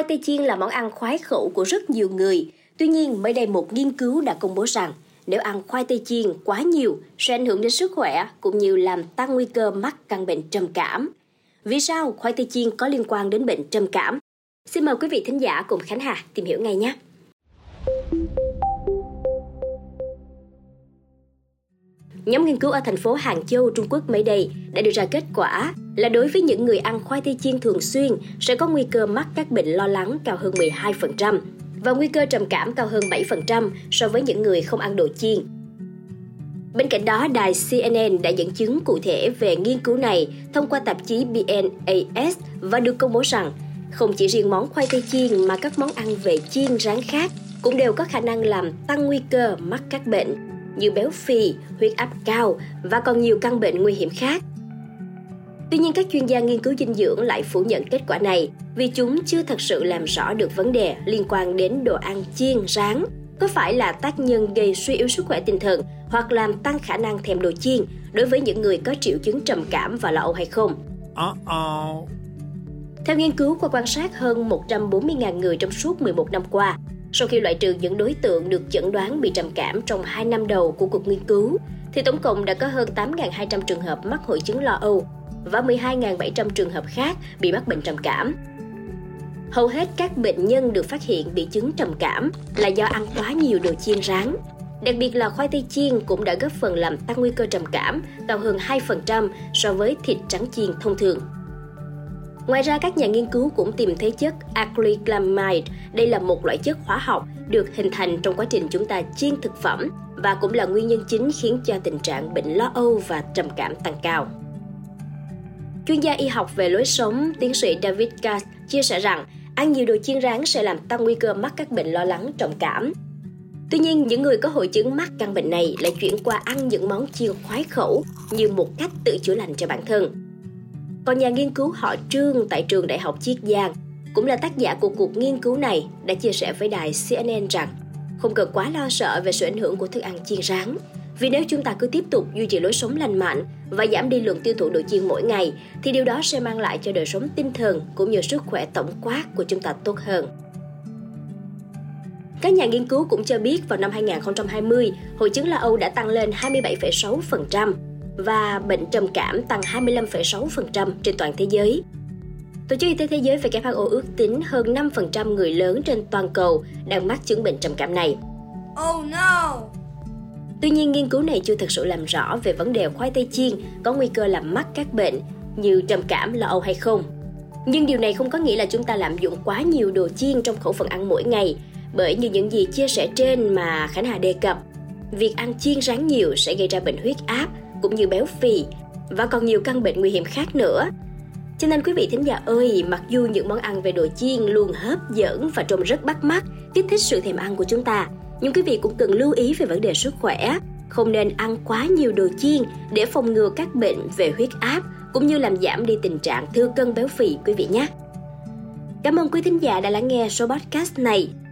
Khoai tây chiên là món ăn khoái khẩu của rất nhiều người. Tuy nhiên, mới đây một nghiên cứu đã công bố rằng nếu ăn khoai tây chiên quá nhiều sẽ ảnh hưởng đến sức khỏe cũng như làm tăng nguy cơ mắc căn bệnh trầm cảm. Vì sao khoai tây chiên có liên quan đến bệnh trầm cảm? Xin mời quý vị thính giả cùng Khánh Hà tìm hiểu ngay nhé. Nhóm nghiên cứu ở thành phố Hàng Châu, Trung Quốc mới đây đã đưa ra kết quả là đối với những người ăn khoai tây chiên thường xuyên sẽ có nguy cơ mắc các bệnh lo lắng cao hơn 12% và nguy cơ trầm cảm cao hơn 7% so với những người không ăn đồ chiên. Bên cạnh đó, đài CNN đã dẫn chứng cụ thể về nghiên cứu này thông qua tạp chí BNAS và được công bố rằng không chỉ riêng món khoai tây chiên mà các món ăn về chiên rán khác cũng đều có khả năng làm tăng nguy cơ mắc các bệnh như béo phì, huyết áp cao và còn nhiều căn bệnh nguy hiểm khác. Tuy nhiên các chuyên gia nghiên cứu dinh dưỡng lại phủ nhận kết quả này vì chúng chưa thật sự làm rõ được vấn đề liên quan đến đồ ăn chiên rán có phải là tác nhân gây suy yếu sức khỏe tinh thần hoặc làm tăng khả năng thèm đồ chiên đối với những người có triệu chứng trầm cảm và lo âu hay không. Uh-oh. Theo nghiên cứu qua quan sát hơn 140.000 người trong suốt 11 năm qua, sau khi loại trừ những đối tượng được chẩn đoán bị trầm cảm trong 2 năm đầu của cuộc nghiên cứu, thì tổng cộng đã có hơn 8.200 trường hợp mắc hội chứng lo âu và 12.700 trường hợp khác bị mắc bệnh trầm cảm. Hầu hết các bệnh nhân được phát hiện bị chứng trầm cảm là do ăn quá nhiều đồ chiên rán. Đặc biệt là khoai tây chiên cũng đã góp phần làm tăng nguy cơ trầm cảm, cao hơn 2% so với thịt trắng chiên thông thường. Ngoài ra, các nhà nghiên cứu cũng tìm thấy chất acrylamide. Đây là một loại chất hóa học được hình thành trong quá trình chúng ta chiên thực phẩm và cũng là nguyên nhân chính khiến cho tình trạng bệnh lo âu và trầm cảm tăng cao. Chuyên gia y học về lối sống, tiến sĩ David Gass chia sẻ rằng ăn nhiều đồ chiên rán sẽ làm tăng nguy cơ mắc các bệnh lo lắng, trầm cảm. Tuy nhiên, những người có hội chứng mắc căn bệnh này lại chuyển qua ăn những món chiên khoái khẩu như một cách tự chữa lành cho bản thân. Còn nhà nghiên cứu họ Trương tại trường Đại học Chiết Giang cũng là tác giả của cuộc nghiên cứu này đã chia sẻ với đài CNN rằng không cần quá lo sợ về sự ảnh hưởng của thức ăn chiên rán vì nếu chúng ta cứ tiếp tục duy trì lối sống lành mạnh và giảm đi lượng tiêu thụ đồ chiên mỗi ngày thì điều đó sẽ mang lại cho đời sống tinh thần cũng như sức khỏe tổng quát của chúng ta tốt hơn. Các nhà nghiên cứu cũng cho biết vào năm 2020, hội chứng lo âu đã tăng lên 27,6% và bệnh trầm cảm tăng 25,6% trên toàn thế giới. Tổ chức Y tế Thế giới WHO ước tính hơn 5% người lớn trên toàn cầu đang mắc chứng bệnh trầm cảm này. Oh no! Tuy nhiên, nghiên cứu này chưa thực sự làm rõ về vấn đề khoai tây chiên có nguy cơ làm mắc các bệnh như trầm cảm, lo âu hay không. Nhưng điều này không có nghĩa là chúng ta lạm dụng quá nhiều đồ chiên trong khẩu phần ăn mỗi ngày, bởi như những gì chia sẻ trên mà Khánh Hà đề cập, việc ăn chiên rán nhiều sẽ gây ra bệnh huyết áp cũng như béo phì và còn nhiều căn bệnh nguy hiểm khác nữa. Cho nên quý vị thính giả ơi, mặc dù những món ăn về đồ chiên luôn hấp dẫn và trông rất bắt mắt, kích thích sự thèm ăn của chúng ta, nhưng quý vị cũng cần lưu ý về vấn đề sức khỏe, không nên ăn quá nhiều đồ chiên để phòng ngừa các bệnh về huyết áp cũng như làm giảm đi tình trạng thừa cân béo phì quý vị nhé. Cảm ơn quý thính giả đã lắng nghe số podcast này.